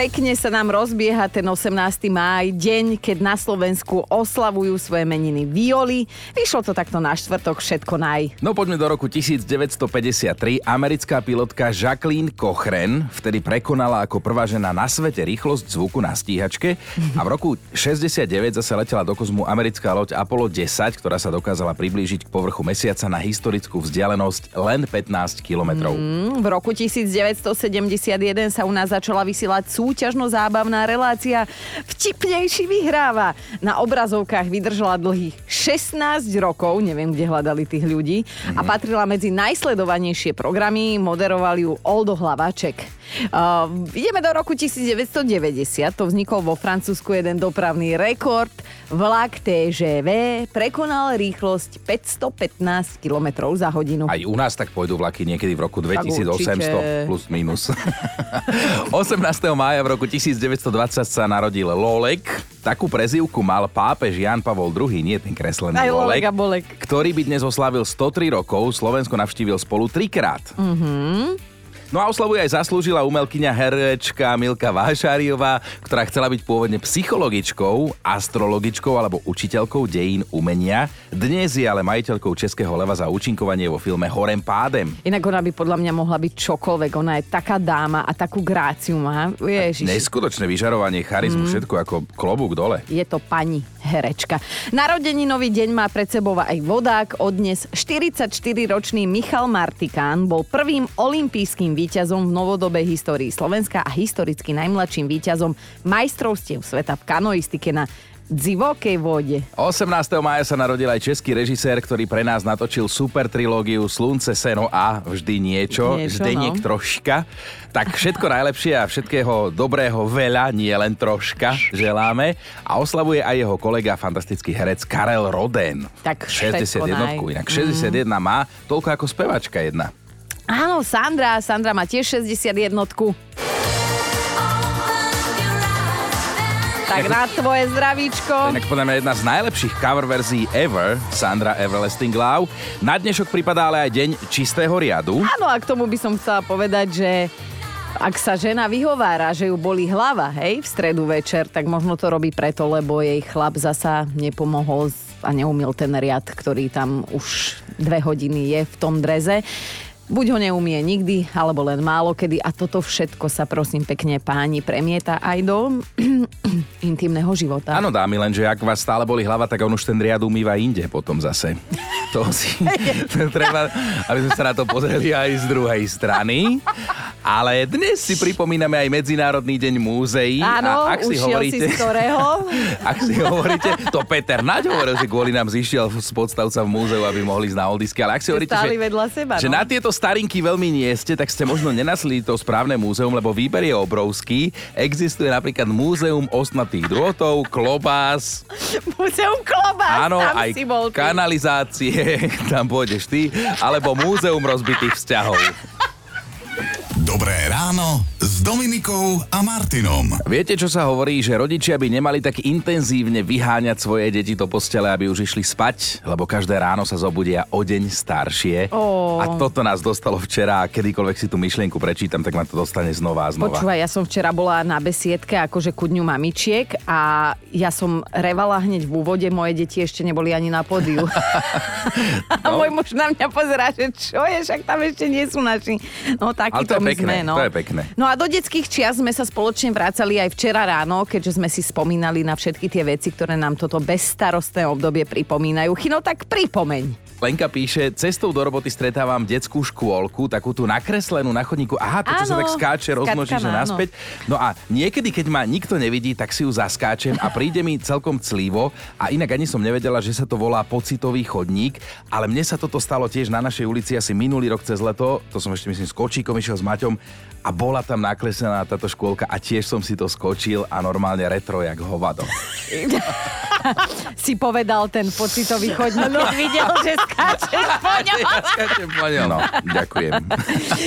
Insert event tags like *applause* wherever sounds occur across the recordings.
pekne sa nám rozbieha ten 18. máj, deň, keď na Slovensku oslavujú svoje meniny Violi. Vyšlo to takto na štvrtok, všetko naj. No poďme do roku 1953. Americká pilotka Jacqueline Cochrane vtedy prekonala ako prvá žena na svete rýchlosť zvuku na stíhačke a v roku 69 zase letela do kozmu americká loď Apollo 10, ktorá sa dokázala priblížiť k povrchu mesiaca na historickú vzdialenosť len 15 kilometrov. Mm, v roku 1971 sa u nás začala vysielať súťažno-zábavná relácia Vtipnejší vyhráva. Na obrazovkách vydržala dlhých 16 rokov, neviem, kde hľadali tých ľudí, a patrila medzi najsledovanejšie programy, moderoval ju Oldo Hlavaček. Uh, ideme do roku 1990, to vznikol vo Francúzsku jeden dopravný rekord. Vlak TGV prekonal rýchlosť 515 km za hodinu. Aj u nás tak pôjdu vlaky niekedy v roku 2800 plus minus. *laughs* *laughs* 18. mája v roku 1920 sa narodil Lolek. Takú prezývku mal pápež Jan Pavol II, nie ten kreslený Aj Lolek, Lolek Bolek. ktorý by dnes oslavil 103 rokov. Slovensko navštívil spolu trikrát. Mhm. No a oslavuje aj zaslúžila umelkyňa herečka Milka Vášáriová, ktorá chcela byť pôvodne psychologičkou, astrologičkou alebo učiteľkou dejín umenia. Dnes je ale majiteľkou Českého leva za účinkovanie vo filme Horem pádem. Inak ona by podľa mňa mohla byť čokoľvek. Ona je taká dáma a takú gráciu má. Ježiš. Neskutočné vyžarovanie, charizmu, mm. všetko ako klobúk dole. Je to pani herečka. Narodeninový deň má pred sebou aj vodák. Odnes 44-ročný Michal Martikán bol prvým olympijským víťazom v novodobej histórii Slovenska a historicky najmladším víťazom majstrovstiev sveta v kanoistike na divokej vode. 18. mája sa narodil aj český režisér, ktorý pre nás natočil super trilógiu Slunce, Seno a vždy niečo, Niečo, Zdeniek no. troška. Tak všetko najlepšie a všetkého dobrého veľa, nie len troška, želáme. A oslavuje aj jeho kolega, fantastický herec Karel Roden. Tak všetko 61, naj. inak 61 má, toľko ako spevačka jedna. Áno, Sandra. Sandra má tiež 61. Tak na tvoje zdravíčko. Inak podľa mňa jedna z najlepších cover verzií ever, Sandra Everlasting Love. Na dnešok pripadá ale aj deň čistého riadu. Áno, a k tomu by som chcela povedať, že ak sa žena vyhovára, že ju boli hlava, hej, v stredu večer, tak možno to robí preto, lebo jej chlap zasa nepomohol a neumil ten riad, ktorý tam už dve hodiny je v tom dreze. Buď ho neumie nikdy, alebo len málo kedy a toto všetko sa prosím pekne páni premieta aj do *clears throat* intimného života. Áno, dámy, lenže ak vás stále boli hlava, tak on už ten riad umýva inde potom zase. *laughs* To si *laughs* treba, aby sme sa na to pozreli aj z druhej strany. Ale dnes si pripomíname aj Medzinárodný deň múzeí. Áno, a ak si hovoríte, si z ktorého? *laughs* ak si hovoríte, to Peter Naď hovoril, že kvôli nám zišiel z podstavca v múzeu, aby mohli ísť na oldisky. Ale ak si hovoríte, Stáli že, vedľa seba, že no. na tieto starinky veľmi nie ste, tak ste možno nenasli to správne múzeum, lebo výber je obrovský. Existuje napríklad múzeum ostnatých drôtov, klobás, *laughs* Múzeum klobás, áno, tam aj si bol ty. kanalizácie, *laughs* tam pôjdeš ty, alebo múzeum rozbitých vzťahov. Dobré ráno s Dominikou a Martinom. Viete, čo sa hovorí, že rodičia by nemali tak intenzívne vyháňať svoje deti do postele, aby už išli spať, lebo každé ráno sa zobudia o deň staršie. Ó. A toto nás dostalo včera a kedykoľvek si tú myšlienku prečítam, tak ma to dostane znova a znova. Počúvaj, ja som včera bola na besiedke akože ku dňu mamičiek a ja som revala hneď v úvode, moje deti ešte neboli ani na pódiu. *laughs* a No. môj muž na mňa pozerá, že čo je, však tam ešte nie sú naši. No Ale takýto to je my pekné, sme, no. to je pekné. No a do detských čias sme sa spoločne vrácali aj včera ráno, keďže sme si spomínali na všetky tie veci, ktoré nám toto bezstarostné obdobie pripomínajú. Chino, tak pripomeň. Lenka píše, cestou do roboty stretávam detskú škôlku, takú tú nakreslenú na chodníku. Aha, to, čo sa tak skáče, rozmnoží, že naspäť. No a niekedy, keď ma nikto nevidí, tak si ju zaskáčem a príde mi celkom clivo. A inak ani som nevedela, že sa to volá pocitový chodník, ale mne sa toto stalo tiež na našej ulici asi minulý rok cez leto. To som ešte myslím s kočíkom išiel s Maťom a bola tam nakreslená táto škôlka a tiež som si to skočil a normálne retro jak hovado. *laughs* si povedal ten pocitový chodník, keď *laughs* videl, že skáčeš po *laughs* ňom. Ja skáčem po ňom. No, ďakujem.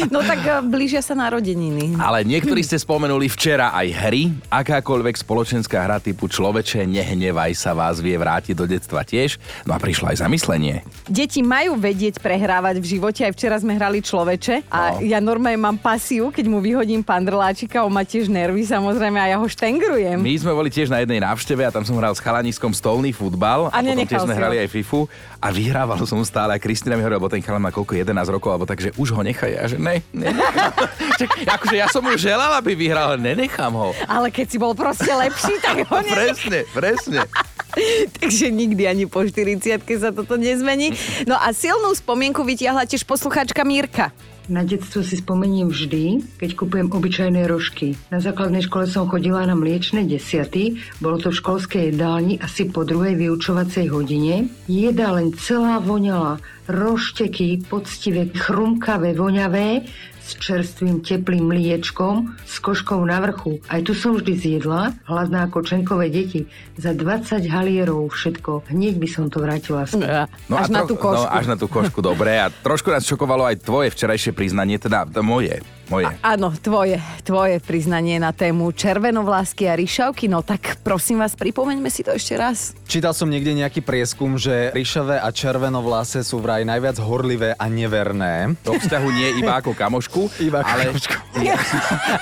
No tak e, blížia sa narodeniny. Ale niektorí ste spomenuli včera aj hry. Akákoľvek spoločenská hra typu človeče, nehnevaj sa vás vie vrátiť do detstva tiež. No a prišlo aj zamyslenie. Deti majú vedieť prehrávať v živote. Aj včera sme hrali človeče a No. ja normálne mám pasiu, keď mu vyhodím pandrláčika, on má tiež nervy samozrejme a ja ho štengrujem. My sme boli tiež na jednej návšteve a tam som hral s chalaniskom stolný futbal A a, potom tiež sme ho. hrali aj FIFU a vyhrával som stále a Kristina mi hovorila, lebo ten chalan má koľko 11 rokov, alebo tak, že už ho nechaj. A že ne, *laughs* akože ja som mu želal, aby vyhral, ale nenechám ho. Ale keď si bol proste lepší, tak ho *laughs* ne... Presne, presne. *laughs* Takže nikdy ani po 40 sa toto nezmení. No a silnú spomienku vytiahla tiež poslucháčka Mírka. Na detstvo si spomeniem vždy, keď kupujem obyčajné rožky. Na základnej škole som chodila na mliečne desiaty, bolo to v školskej jedálni asi po druhej vyučovacej hodine. Jedáleň celá voňala, rošteky, poctivé, chrumkavé, voňavé, s čerstvým teplým mliečkom, s koškou na vrchu. Aj tu som vždy zjedla, hladná ako čenkové deti. Za 20 halierov všetko. Hneď by som to vrátila späť. No až a na tú No, košku. až na tú košku, dobre. A trošku nás šokovalo aj tvoje včerajšie priznanie, teda to moje. Moje. Áno, tvoje, tvoje priznanie na tému červenovlásky a ryšavky. No tak prosím vás, pripomeňme si to ešte raz. Čítal som niekde nejaký prieskum, že ryšavé a červenovlase sú vraj najviac horlivé a neverné. Do vzťahu nie iba ako kamošku, Iba ako ale, kamošku.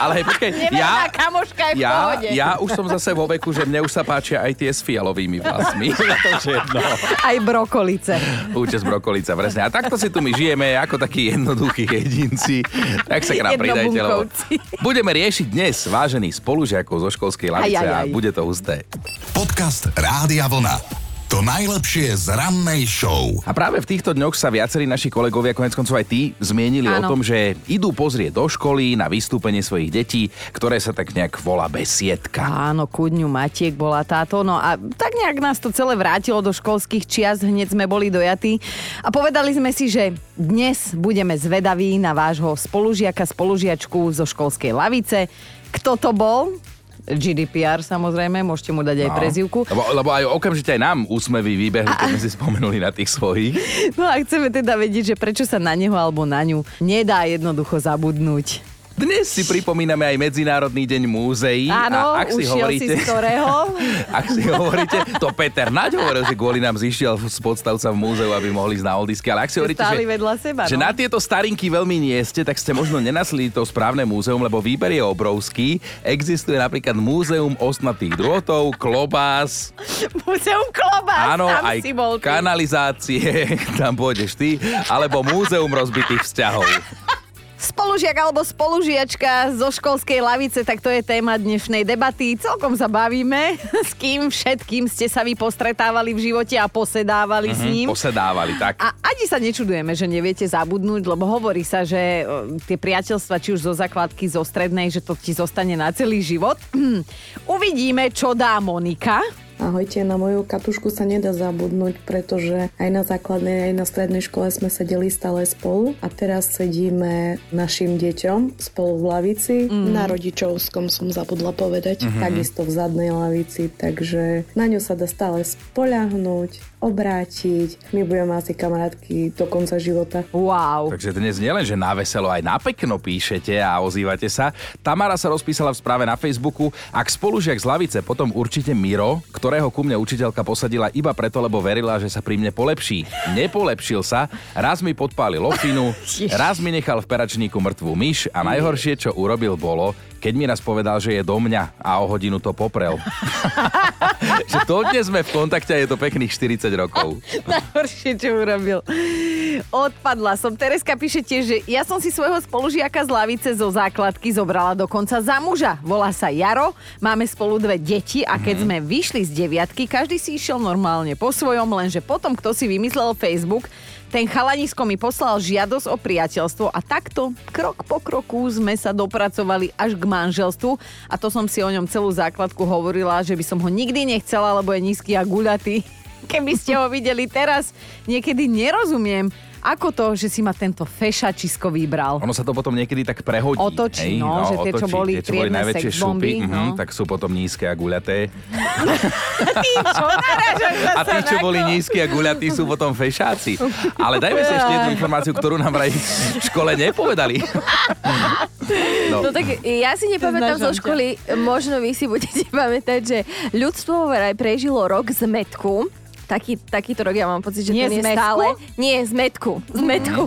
ale Neverná ja, kamoška je v ja, pohode. ja už som zase vo veku, že mne už sa páčia aj tie s fialovými vlasmi. *laughs* to. Aj brokolice. Účes brokolica, presne. A takto si tu my žijeme ako takí jednoduchí jedinci. Tak sa k nám pridajte, lebo *laughs* budeme riešiť dnes vážených spolužiakov zo školskej lavice Aj, aj, a bude to husté. Podcast Rádia Vlna. To najlepšie z rannej show. A práve v týchto dňoch sa viacerí naši kolegovia, konec koncov aj ty, zmienili Áno. o tom, že idú pozrieť do školy na vystúpenie svojich detí, ktoré sa tak nejak volá besiedka. Áno, ku dňu Matiek bola táto. No a tak nejak nás to celé vrátilo do školských čias, hneď sme boli dojatí. A povedali sme si, že dnes budeme zvedaví na vášho spolužiaka, spolužiačku zo školskej lavice. Kto to bol? GDPR samozrejme, môžete mu dať aj No. prezivku. Lebo, lebo aj okamžite aj nám úsmevy vybehli, keď sme si spomenuli na tých svojich. No a chceme teda vedieť, že prečo sa na neho alebo na ňu nedá jednoducho zabudnúť. Dnes si pripomíname aj Medzinárodný deň múzeí. Áno, a ak si hovoríte, si z ktorého? *laughs* ak si hovoríte, to Peter Naď hovoril, že kvôli nám zišiel z podstavca v múzeu, aby mohli ísť na oldisky. Ale ak si hovoríte, že, vedľa seba, že no. na tieto starinky veľmi nie ste, tak ste možno nenasli to správne múzeum, lebo výber je obrovský. Existuje napríklad múzeum ostnatých drôtov, klobás, Múzeum klobás, áno, tam aj si bol ty. kanalizácie, *laughs* tam pôjdeš ty, alebo múzeum rozbitých vzťahov. Spolužiak alebo spolužiačka zo školskej lavice, tak to je téma dnešnej debaty. Celkom sa bavíme, *laughs* s kým všetkým ste sa vy postretávali v živote a posedávali s ním. Posedávali, tak. A ani sa nečudujeme, že neviete zabudnúť, lebo hovorí sa, že e, tie priateľstva, či už zo základky, zo strednej, že to ti zostane na celý život. *clears throat* Uvidíme, čo dá Monika. Ahojte, na moju katušku sa nedá zabudnúť, pretože aj na základnej, aj na strednej škole sme sedeli stále spolu a teraz sedíme našim deťom spolu v lavici. Mm. Na rodičovskom som zabudla povedať. Mm-hmm. Takisto v zadnej lavici, takže na ňu sa dá stále spoľahnúť, obrátiť. My budeme asi kamarátky do konca života. Wow. Takže dnes nielen, že na veselo, aj na pekno píšete a ozývate sa. Tamara sa rozpísala v správe na Facebooku, ak spolužiak z lavice, potom určite Miro, ktorého ku mne učiteľka posadila iba preto, lebo verila, že sa pri mne polepší. Nepolepšil sa, raz mi podpálil ofinu, *laughs* raz mi nechal v peračníku mŕtvú myš a najhoršie, čo urobil, bolo, keď mi raz povedal, že je do mňa a o hodinu to poprel. *laughs* že dodnes sme v kontakte a je to pekných 40 rokov. *laughs* Najhoršie, čo urobil. Odpadla som. Tereska píše tiež, že ja som si svojho spolužiaka z lavice zo základky zobrala dokonca za muža. Volá sa Jaro, máme spolu dve deti a keď sme vyšli z deviatky, každý si išiel normálne po svojom, lenže potom, kto si vymyslel Facebook, ten chalanisko mi poslal žiadosť o priateľstvo a takto krok po kroku sme sa dopracovali až k manželstvu a to som si o ňom celú základku hovorila, že by som ho nikdy nechcela, lebo je nízky a guľatý. *laughs* Keby ste ho videli teraz, niekedy nerozumiem, Ako to, že si ma tento fešačisko vybral? Ono sa to potom niekedy tak prehodí. Otočí, no, že tie, čo boli tie, čo boli najväčšie sex bomby, šupy, no. mhm, tak sú potom nízke a guľaté. Čo A tí, čo boli to? nízki a guľatí, sú potom fešáci. Ale dajme si ešte jednu informáciu, ktorú nám vraj v škole nepovedali. No. No tak ja si nepamätám zo školy, možno vy si budete *laughs* pamätať, že ľudstvo vraj prežilo rok zmetku. Taký, takýto rok ja mám pocit, že Nie ten je zmetku? stále... Nie, zmetku. Zmetku.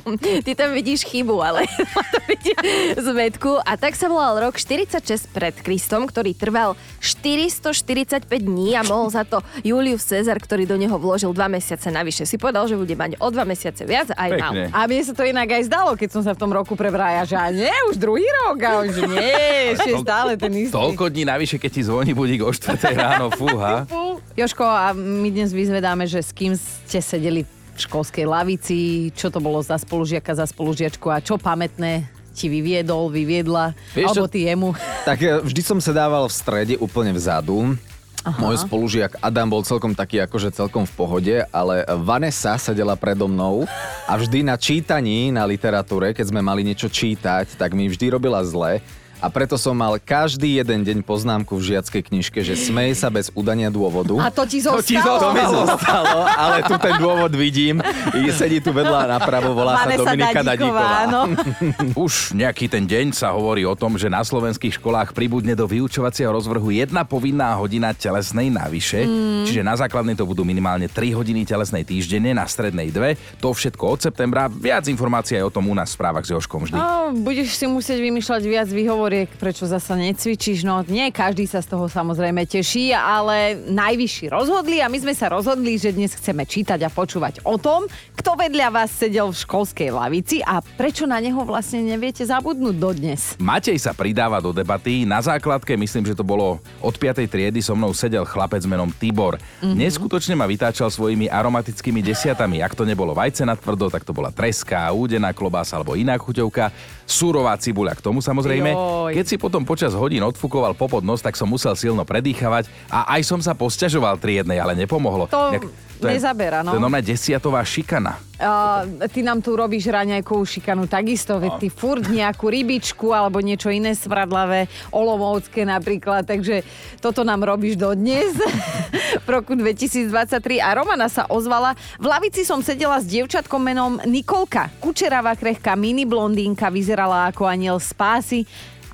Ty tam vidíš chybu, ale *laughs* to vidíš zmetku. A tak sa volal rok 46 pred Kristom, ktorý trval 445 dní a mohol za to Julius Cezar, ktorý do neho vložil dva mesiace navyše. Si povedal, že bude mať o dva mesiace viac a aj mal. A mne sa to inak aj zdalo, keď som sa v tom roku prebrája, že a nie, už druhý rok, a už nie, ešte stále ten istý. Toľko dní navyše, keď ti zvoní budík o 4 ráno, fúha. Joško, a my dnes vyzvedáme, že s kým ste sedeli v školskej lavici, čo to bolo za spolužiaka, za spolužiačku a čo pamätné ti vyviedol, vyviedla, Vieš alebo ty jemu. Tak e, vždy som sedával v strede úplne vzadu. Aha. Môj spolužiak Adam bol celkom taký akože celkom v pohode, ale Vanessa sedela predo mnou a vždy na čítaní na literatúre, keď sme mali niečo čítať, tak mi vždy robila zle. A preto som mal každý jeden deň poznámku v žiackej knižke, že smej sa bez udania dôvodu. A to ti To ti zostalo. To mi zostalo, ale tu ten dôvod vidím. I Sedí tu vedľa napravo, volá sa Vanessa Dominika Dadíková, áno. *laughs* Už nejaký ten deň sa hovorí o tom, že na slovenských školách pribudne do vyučovacieho rozvrhu jedna povinná hodina telesnej navyše, mm. čiže na základnej to budú minimálne 3 hodiny telesnej týždenne, na strednej 2. To všetko od septembra. Viac informácií aj o tom u nás v správach s Joškom vždy. No, budeš si musieť vymýšľať viac výhovoriek, prečo zasa necvičíš. No, nie každý sa z toho samozrejme teší, ale najvyšší rozhodli a my sme sa rozhodli, že dnes chceme čítať a počúvať o tom, kto vedľa vás sedel v školskej lavici a prečo na neho vlastne neviete zabudnúť dodnes. Matej sa pridáva do debaty. Na základke, myslím, že to bolo od 5. triedy, so mnou sedel chlapec menom Tibor. Mm-hmm. Neskutočne ma vytáčal svojimi aromatickými desiatami. Ak to nebolo vajce na tvrdo, tak to bola treska, údená klobása alebo iná chuťovka. Surová cibuľa k tomu samozrejme. Joj. Keď si potom počas hodín odfukoval popod nos, tak som musel silno predýchavať a aj som sa posťažoval triednej, ale nepomohlo. To Nejak- nezabera, no. To je normálne desiatová šikana. A ty nám tu robíš raňajkovú šikanu takisto, veď ty furt nejakú rybičku alebo niečo iné svradlavé, olomovské napríklad, takže toto nám robíš dodnes *laughs* v roku 2023 a Romana sa ozvala. V lavici som sedela s dievčatkom menom Nikolka. Kučeravá krehká mini blondínka vyzerala ako aniel z pásy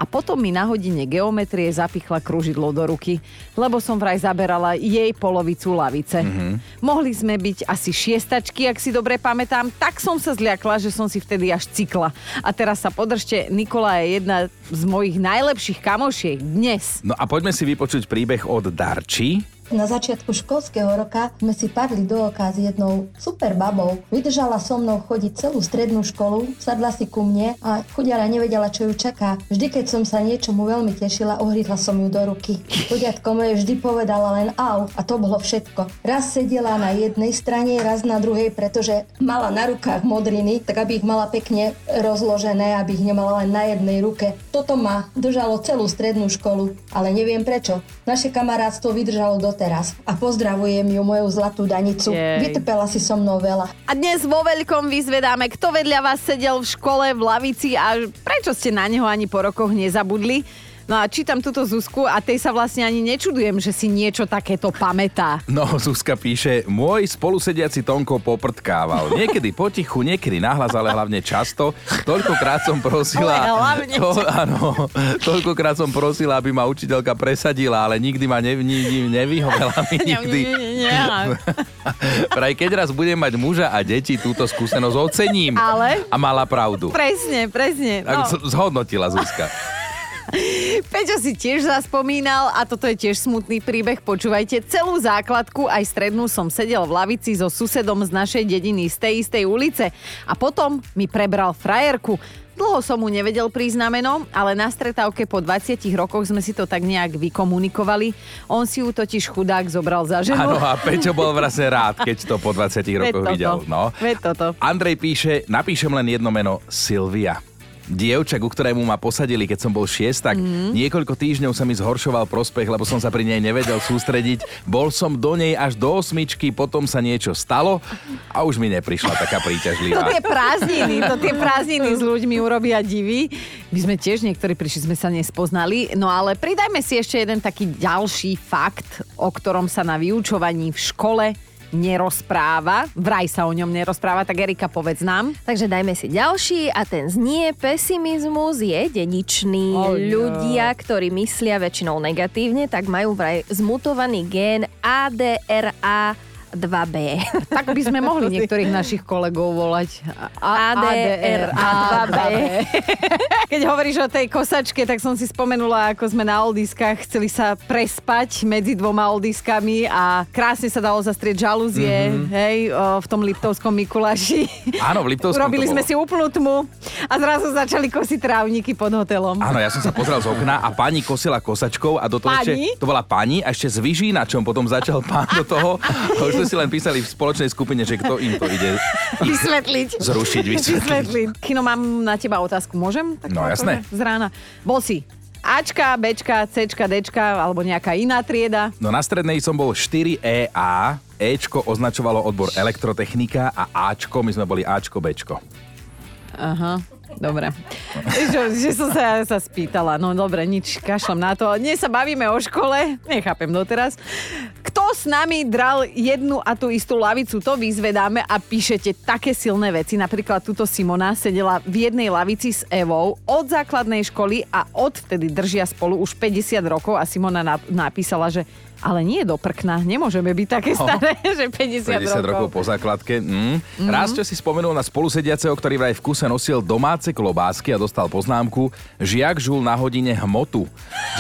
a potom mi na hodine geometrie zapichla kružidlo do ruky, lebo som vraj zaberala jej polovicu lavice. Mm-hmm. Mohli sme byť asi šiestačky, ak si dobre pamätám, tak som sa zliakla, že som si vtedy až cykla. A teraz sa podržte, Nikola je jedna z mojich najlepších kamošiek dnes. No a poďme si vypočuť príbeh od Darči. Na začiatku školského roka sme si padli do oka s jednou super babou. Vydržala so mnou chodiť celú strednú školu, sadla si ku mne a chudiara nevedela, čo ju čaká. Vždy, keď som sa niečomu veľmi tešila, ohryzla som ju do ruky. Chudiatko moje vždy povedala len au a to bolo všetko. Raz sedela na jednej strane, raz na druhej, pretože mala na rukách modriny, tak aby ich mala pekne rozložené, aby ich nemala len na jednej ruke. Toto ma držalo celú strednú školu, ale neviem prečo. Naše kamarátstvo vydržalo doteraz a pozdravujem ju moju zlatú danicu. Jej. Vytrpela si so mnou veľa. A dnes vo veľkom vyzvedáme, kto vedľa vás sedel v škole, v lavici a prečo ste na neho ani po rokoch nezabudli. No a čítam túto Zuzku a tej sa vlastne ani nečudujem, že si niečo takéto pamätá. No, Zuzka píše, môj spolusediaci Tonko poprtkával. Niekedy potichu, niekedy nahlas, ale hlavne často. Toľkokrát som prosila... Ale hlavne to, áno, toľkokrát som prosila, aby ma učiteľka presadila, ale nikdy ma ne, ni, ni, nevyhovela mi *laughs* nikdy. Vraj *laughs* keď raz budem mať muža a deti, túto skúsenosť ocením. Ale? A mala pravdu. Presne, presne. Tak No. z- zhodnotila Zuzka. *laughs* Peťo si tiež zaspomínal a toto je tiež smutný príbeh. Počúvajte, celú základku aj strednú som sedel v lavici so susedom z našej dediny z tej istej ulice a potom mi prebral frajerku. Dlho som mu nevedel prísť na meno, ale na stretávke po 20 rokoch sme si to tak nejak vykomunikovali. On si ju totiž chudák zobral za ženu. Áno, a Peťo bol vlastne rád, keď to po 20 *laughs* Veď rokoch videl. No. Andrej píše, napíšem len jedno meno, Silvia. Dievča, ku ktorému ma posadili, keď som bol šiest, tak mm. niekoľko týždňov sa mi zhoršoval prospech, lebo som sa pri nej nevedel sústrediť. Bol som do nej až do osmičky, potom sa niečo stalo a už mi neprišla taká To príťažlivá. tie prázdniny, to tie prázdniny s ľuďmi urobia divy. My sme tiež niektorí prišli, sme sa nespoznali. No ale pridajme si ešte jeden taký ďalší fakt, o ktorom sa na vyučovaní v škole nerozpráva. Vraj sa o ňom nerozpráva, tak Erika, povedz nám. Takže dajme si ďalší a ten znie pesimizmus je dedičný. Oh, no. Ľudia, ktorí myslia väčšinou negatívne, tak majú vraj zmutovaný gén ADRA 2B. *laughs* Tak by sme mohli niektorých našich kolegov volať A- ADR A2B. *laughs* Keď hovoríš o tej kosačke, tak som si spomenula, ako sme na oldiskách chceli sa prespať medzi dvoma oldiskami a krásne sa dalo zastrieť žalúzie, mm-hmm. hej, o, v tom Liptovskom Mikuláši. Áno, v Liptovskom Urobili to sme si úplnú tmu a zrazu začali kosiť trávniky pod hotelom. Áno, ja som sa pozrel z okna a pani kosila kosačkou a do toho Pani? ešte, to bola pani a ešte s vyžínačom potom začal pán do toho. *laughs* Sme si len písali v spoločnej skupine, že kto im to ide Vysvetliť. zrušiť, vysvetliť. Vysvetliť. Kino, mám na teba otázku. Môžem? Tak No, jasné. Z rána. Bol si Ačka, Bčka, Cčka, Dčka alebo nejaká iná trieda? No na strednej som bol 4EA, Ečko označovalo odbor elektrotechnika a Ačko, my sme boli Ačko, Bčko. Aha, dobre. že, že som sa, sa spýtala. No dobre, nič, kašlem na to. Dnes sa bavíme o škole, nechápem doteraz. Kto s nami dral jednu a tú istú lavicu, to vyzvedáme a píšete také silné veci. Napríklad túto Simona sedela v jednej lavici s Evou od základnej školy a odvtedy držia spolu už 50 rokov a Simona nap- napísala, že ale nie do prkna, nemôžeme byť také *laughs* staré, že 50, 50 rokov po základke. Mm. Mm. Raz, čo si spomenul na spolusediaceho, ktorý vraj v kuse nosil domáce klobásky a dostal poznámku, žiak žul na hodine hmotu.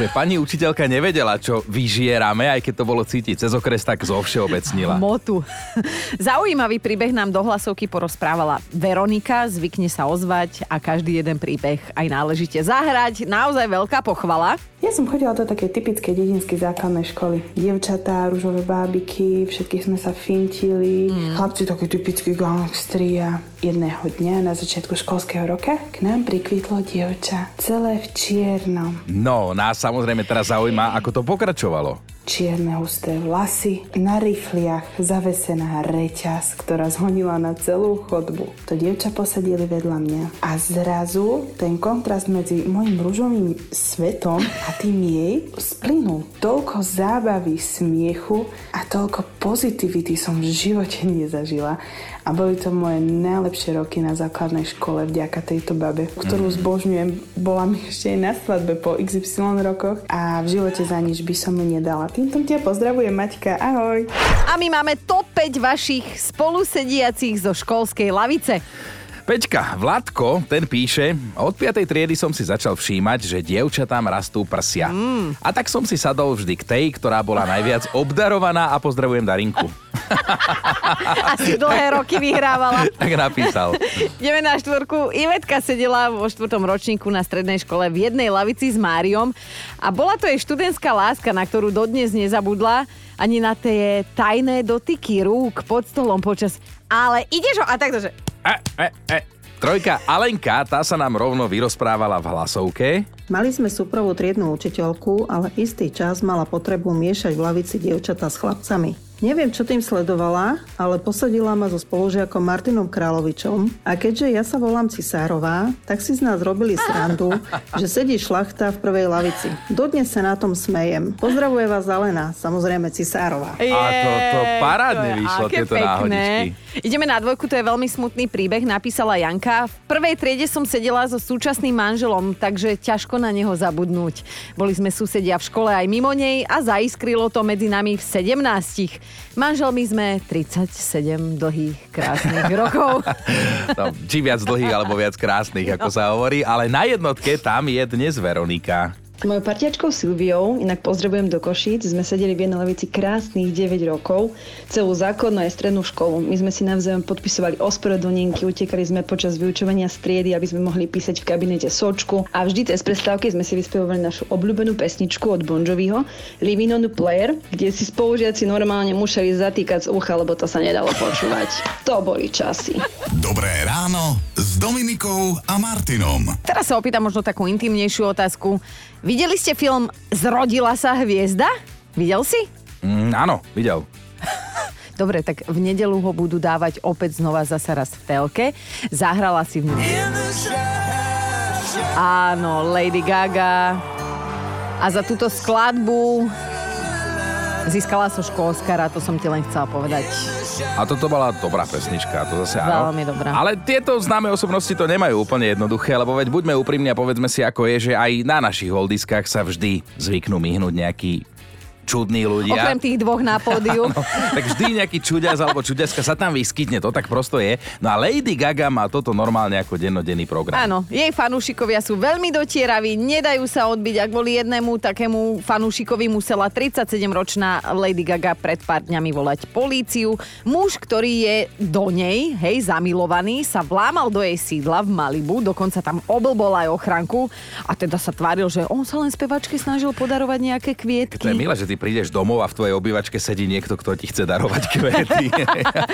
Že pani učiteľka nevedela, čo vyžierame, aj keď to bolo cítiť cez okres, tak zo všeobecnila. Motu. *laughs* Zaujímavý príbeh nám do hlasovky porozprávala Veronika. Zvykne sa ozvať a každý jeden príbeh aj náležite zahrať. Naozaj veľká pochvala. Ja som chodila do takej typickej dedinskej základnej školy. Dievčatá, rúžové bábiky, všetky sme sa fintili. Mm. Chlapci takí typickí gangstri a jedného dňa na začiatku školského roka k nám prikvitlo dievča. Celé v čiernom. No, nás samozrejme teraz zaujíma, ako to pokračovalo. Čierne husté vlasy, na rifliach zavesená reťaz, ktorá zhonila na celú chodbu. To dievča posadili vedľa mňa. A zrazu ten kontrast medzi môjim rúžovým svetom a tým jej splynul. Toľko zábavy, smiechu a toľko pozitivity som v živote nezažila. A boli to moje najlepšie roky na základnej škole vďaka tejto babe, ktorú zbožňujem. Bola mi ešte aj na svadbe po XY rokoch a v živote za nič by som mu nedala. Týmto ťa pozdravujem, Maťka. Ahoj. A my máme top 5 vašich spolusediacich zo školskej lavice. Peťka, Vladko, ten píše, od 5. triedy som si začal všímať, že dievčatám rastú prsia. Mm. A tak som si sadol vždy k tej, ktorá bola najviac obdarovaná a pozdravujem Darinku. *laughs* Asi dlhé roky vyhrávala. Tak napísal. Ideme na štvorku. Ivetka sedela vo štvrtom ročníku na strednej škole v jednej lavici s Máriom a bola to jej študentská láska, na ktorú dodnes nezabudla ani na tie tajné dotyky rúk pod stolom počas ale ideš ho a takto, že E, e, e. Trojka Alenka, tá sa nám rovno vyrozprávala v hlasovke. Mali sme súpravú triednu učiteľku, ale istý čas mala potrebu miešať v lavici dievčatá s chlapcami. Neviem, čo tým sledovala, ale posadila ma so spolužiakom Martinom Královičom a keďže ja sa volám Cisárová, tak si z nás robili srandu, *laughs* že sedí šlachta v prvej lavici. Dodnes sa na tom smejem. Pozdravuje vás Alena, samozrejme Cisárová. A to, to parádne to je vyšlo, aké tieto pekné. náhodičky. Ideme na dvojku, to je veľmi smutný príbeh, napísala Janka. V prvej triede som sedela so súčasným manželom, takže ťažko na neho zabudnúť. Boli sme susedia v škole aj mimo nej a zaiskrilo to medzi nami v 17. Manželmi sme 37 dlhých, krásnych *laughs* rokov. No, či viac dlhých alebo viac krásnych, ako sa hovorí. Ale na jednotke tam je dnes Veronika. S mojou partiačkou Silviou, inak pozdravujem do Košíc, sme sedeli v jednej krásnych 9 rokov, celú základnú aj strednú školu. My sme si navzájom podpisovali ospravedlnenky, utekali sme počas vyučovania striedy, aby sme mohli písať v kabinete sočku a vždy cez prestávky sme si vyspevovali našu obľúbenú pesničku od Bon Joviho Living on the Player, kde si spolužiaci normálne museli zatýkať z ucha, lebo to sa nedalo počúvať. To boli časy. Dobré ráno s Dominikou a Martinom. Teraz sa opýtam možno takú intimnejšiu otázku. Videli ste film Zrodila sa hviezda? Videl si? Mm, áno, videl. *laughs* Dobre, tak v nedelu ho budú dávať opäť znova zasa raz v telke. Zahrala si v ňu. Áno, Lady Gaga. A za túto skladbu získala Soško Oscara, to som ti len chcela povedať. A toto bola dobrá pesnička, to zase áno. Veľmi dobrá. Ale tieto známe osobnosti to nemajú úplne jednoduché, lebo veď buďme úprimní a povedzme si, ako je, že aj na našich holdiskách sa vždy zvyknú myhnúť nejaký čudní ľudia. Okrem tých dvoch na pódiu. *laughs* Áno, tak vždy nejaký čuďas alebo čuďaska sa tam vyskytne, to tak prosto je. No a Lady Gaga má toto normálne ako dennodenný program. Áno, jej fanúšikovia sú veľmi dotieraví, nedajú sa odbiť. Ak boli jednému takému fanúšikovi musela 37-ročná Lady Gaga pred pár dňami volať políciu. Muž, ktorý je do nej, hej, zamilovaný, sa vlámal do jej sídla v Malibu, dokonca tam oblbol aj ochranku a teda sa tváril, že on sa len spevačke snažil podarovať nejaké kvietky. To je milé, že ty prídeš domov a v tvojej obývačke sedí niekto, kto ti chce darovať kvety.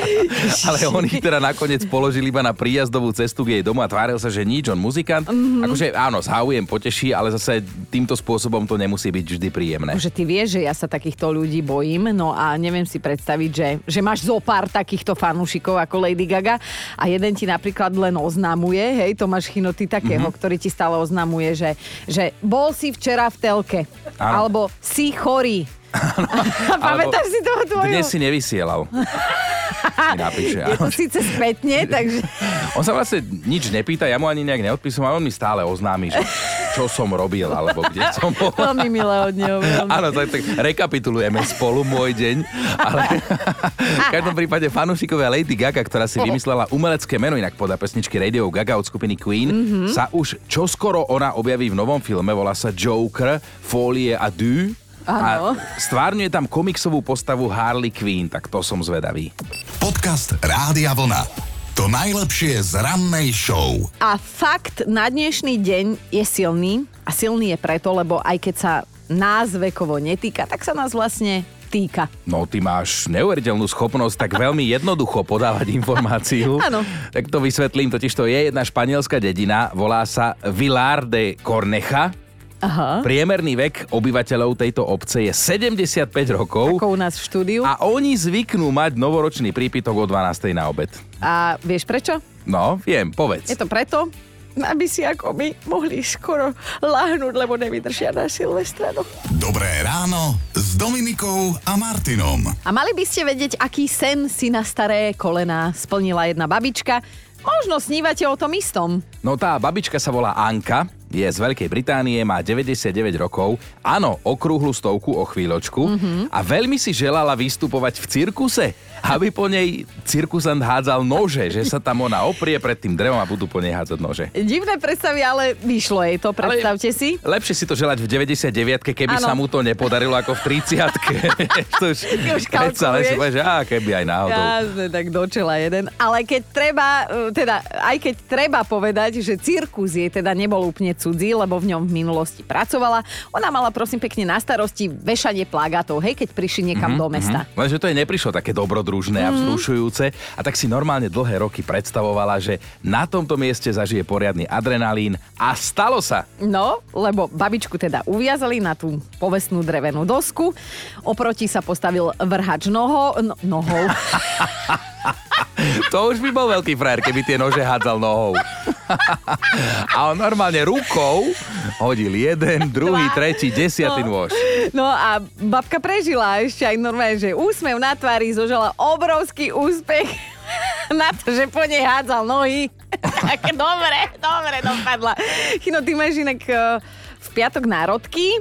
*laughs* Ale on ich teda nakoniec položil iba na príjazdovú cestu k jej domu a tváril sa, že nič, on muzikant. Mm-hmm. Akože áno, záujem poteší, ale zase týmto spôsobom to nemusí byť vždy príjemné. Že ty vieš, že ja sa takýchto ľudí bojím, no a neviem si predstaviť, že, že máš zo pár takýchto fanúšikov ako Lady Gaga a jeden ti napríklad len oznamuje, hej, Tomáš Chino, ty takého, mm-hmm. ktorý ti stále oznamuje, že, že bol si včera v telke, áno. alebo si chorý, *laughs* Pamätáš si toho tvojho? Dnes si nevysielal. *laughs* Napíše, je to síce spätne, *laughs* takže... On sa vlastne nič nepýta, ja mu ani nejak neodpísam, ale on mi stále oznámi, že čo som robil, alebo kde som bol. Veľmi milé od neho. Veľmi. Áno, tak, tak rekapitulujeme spolu môj deň, ale v každom prípade fanúšikovia Lady Gaga, ktorá si vymyslela umelecké meno, inak podľa pesničky Radio Gaga od skupiny Queen, mm-hmm. sa už čoskoro ona objaví v novom filme, volá sa Joker, Folie a Du Áno. A stvárňuje tam komiksovú postavu Harley Quinn, tak to som zvedavý. Podcast Rádia Vlna. To najlepšie z rannej show. A fakt na dnešný deň je silný. A silný je preto, lebo aj keď sa nás vekovo netýka, tak sa nás vlastne týka. No, ty máš neuveriteľnú schopnosť tak veľmi jednoducho podávať informáciu. *laughs* Áno. Tak to vysvetlím, totiž to je jedna španielská dedina, volá sa Vilar de Corneja Aha. Priemerný vek obyvateľov tejto obce je 75 rokov. Ako u nás v štúdiu. A oni zvyknú mať novoročný prípitok o 12. na obed. A vieš prečo? No, viem, povedz. Je to preto, aby si ako my mohli skoro láhnuť, lebo nevydržia na Silvestra. No. Dobré ráno s Dominikou a Martinom. A mali by ste vedieť, aký sen si na staré kolená splnila jedna babička. Možno snívate o tom istom. No tá babička sa volá Anka je z Veľkej Británie, má 99 rokov, áno, okrúhlu stovku o chvíľočku mm-hmm. a veľmi si želala vystupovať v cirkuse, aby po nej cirkusant hádzal nože, že sa tam ona oprie pred tým drevom a budú po nej hádzať nože. Divné predstavy, ale vyšlo jej to, predstavte ale si. Lepšie si to želať v 99 keby ano. sa mu to nepodarilo ako v 30 *laughs* to už, už predsa, si povie, že á, keby aj náhodou. Jasne, tak dočela jeden. Ale keď treba, e, teda aj keď treba povedať, že cirkus jej teda nebol úplne cudzí, lebo v ňom v minulosti pracovala. Ona mala prosím pekne na starosti vešanie plagátov, hej, keď prišli niekam mm-hmm, do mesta. Mm-hmm. Lenže to jej neprišlo také dobrodružné mm-hmm. a mhm. vzrušujúce a tak si normálne dlhé roky predstavovala, že na tomto mieste zažije poriadny adrenalín a stalo sa. No, lebo babičku teda uviazali na tú povestnú drevenú dosku, oproti sa postavil vrhač noho, no, nohou. *laughs* to už by bol veľký frajer, keby tie nože hádzal nohou. A on normálne rukou hodil jeden, druhý, tretí, desiatý no. nôž. No a babka prežila ešte aj normálne, že úsmev na tvári zožala obrovský úspech *laughs* na to, že po nej hádzal nohy. *laughs* dobre, dobre dopadla. Chino, ty máš inak uh, v piatok národky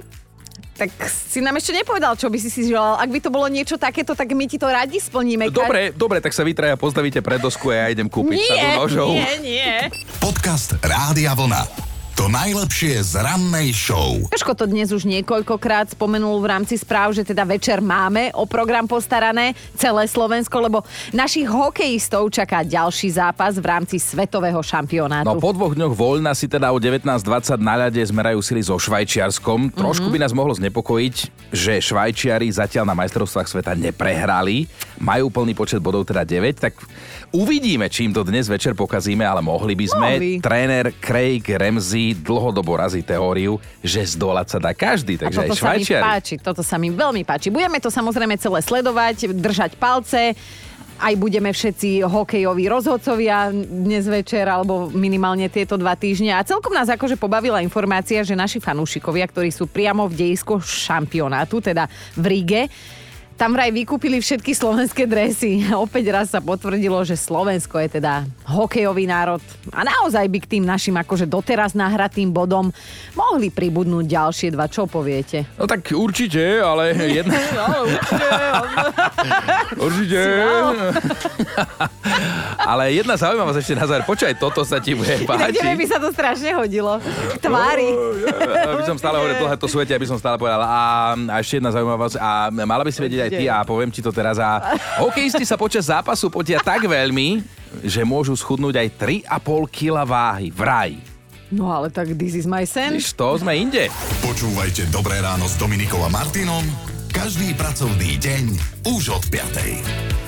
tak si nám ešte nepovedal, čo by si si želal. Ak by to bolo niečo takéto, tak my ti to radi splníme. Dobre, dobre, tak sa vytraja postavíte pred dosku a ja idem kúpiť nie, nožov. Nie, nie. Podcast Rádia Vlna. To najlepšie z rannej show. Jožko to dnes už niekoľkokrát spomenul v rámci správ, že teda večer máme o program postarané celé Slovensko, lebo našich hokejistov čaká ďalší zápas v rámci svetového šampionátu. No po dvoch dňoch voľna si teda o 19.20 na ľade zmerajú sily so Švajčiarskom. Trošku by nás mohlo znepokojiť, že Švajčiari zatiaľ na majstrovstvách sveta neprehrali. Majú plný počet bodov, teda 9, tak uvidíme, čím to dnes večer pokazíme, ale mohli by sme. Mohli. Tréner Craig Ramsey dlhodobo razí teóriu, že zdolať sa dá každý, takže aj toto sa mi Švajčiari. páči, toto sa mi veľmi páči. Budeme to samozrejme celé sledovať, držať palce, aj budeme všetci hokejoví rozhodcovia dnes večer, alebo minimálne tieto dva týždne. A celkom nás akože pobavila informácia, že naši fanúšikovia, ktorí sú priamo v dejisku šampionátu, teda v Ríge, tam vraj vykúpili všetky slovenské dresy. *laughs* Opäť raz sa potvrdilo, že Slovensko je teda hokejový národ. A naozaj by k tým našim akože doteraz nahratým bodom mohli pribudnúť ďalšie dva. Čo poviete? No tak určite, ale *laughs* jedna... určite. *laughs* ale jedna zaujímavosť ešte na záver. Počkaj, toto sa ti bude páčiť. tebe by sa to strašne hodilo. K tvári. Aby som stále hovoril dlhé to svete, aby som stále povedal. A, a ešte jedna zaujímavosť. A mala by si vedieť aj ty a poviem ti to teraz. A *laughs* hokejisti sa počas zápasu potia tak veľmi, že môžu schudnúť aj 3,5 kg váhy. Vraj. No ale tak this is my sen. Víš, to sme inde. Počúvajte Dobré ráno s Dominikou a Martinom každý pracovný deň už od 5.